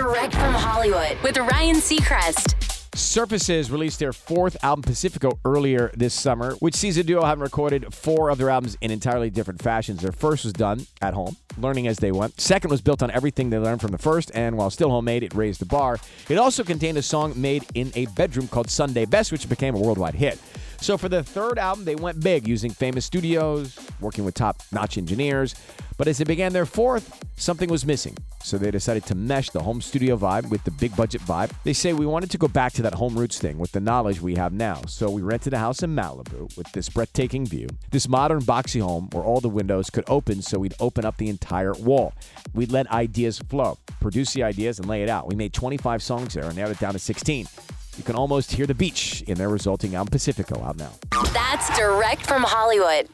Direct from Hollywood with Ryan Seacrest. Surfaces released their fourth album, Pacifico, earlier this summer, which sees the duo having recorded four of their albums in entirely different fashions. Their first was done at home, learning as they went. Second was built on everything they learned from the first, and while still homemade, it raised the bar. It also contained a song made in a bedroom called Sunday Best, which became a worldwide hit. So for the third album, they went big using famous studios, working with top notch engineers. But as they began their fourth, something was missing. So they decided to mesh the home studio vibe with the big budget vibe. They say we wanted to go back to that home roots thing with the knowledge we have now. So we rented a house in Malibu with this breathtaking view, this modern boxy home where all the windows could open so we'd open up the entire wall. We'd let ideas flow, produce the ideas, and lay it out. We made 25 songs there and narrowed it down to 16. You can almost hear the beach in their resulting album Pacifico out now. That's direct from Hollywood.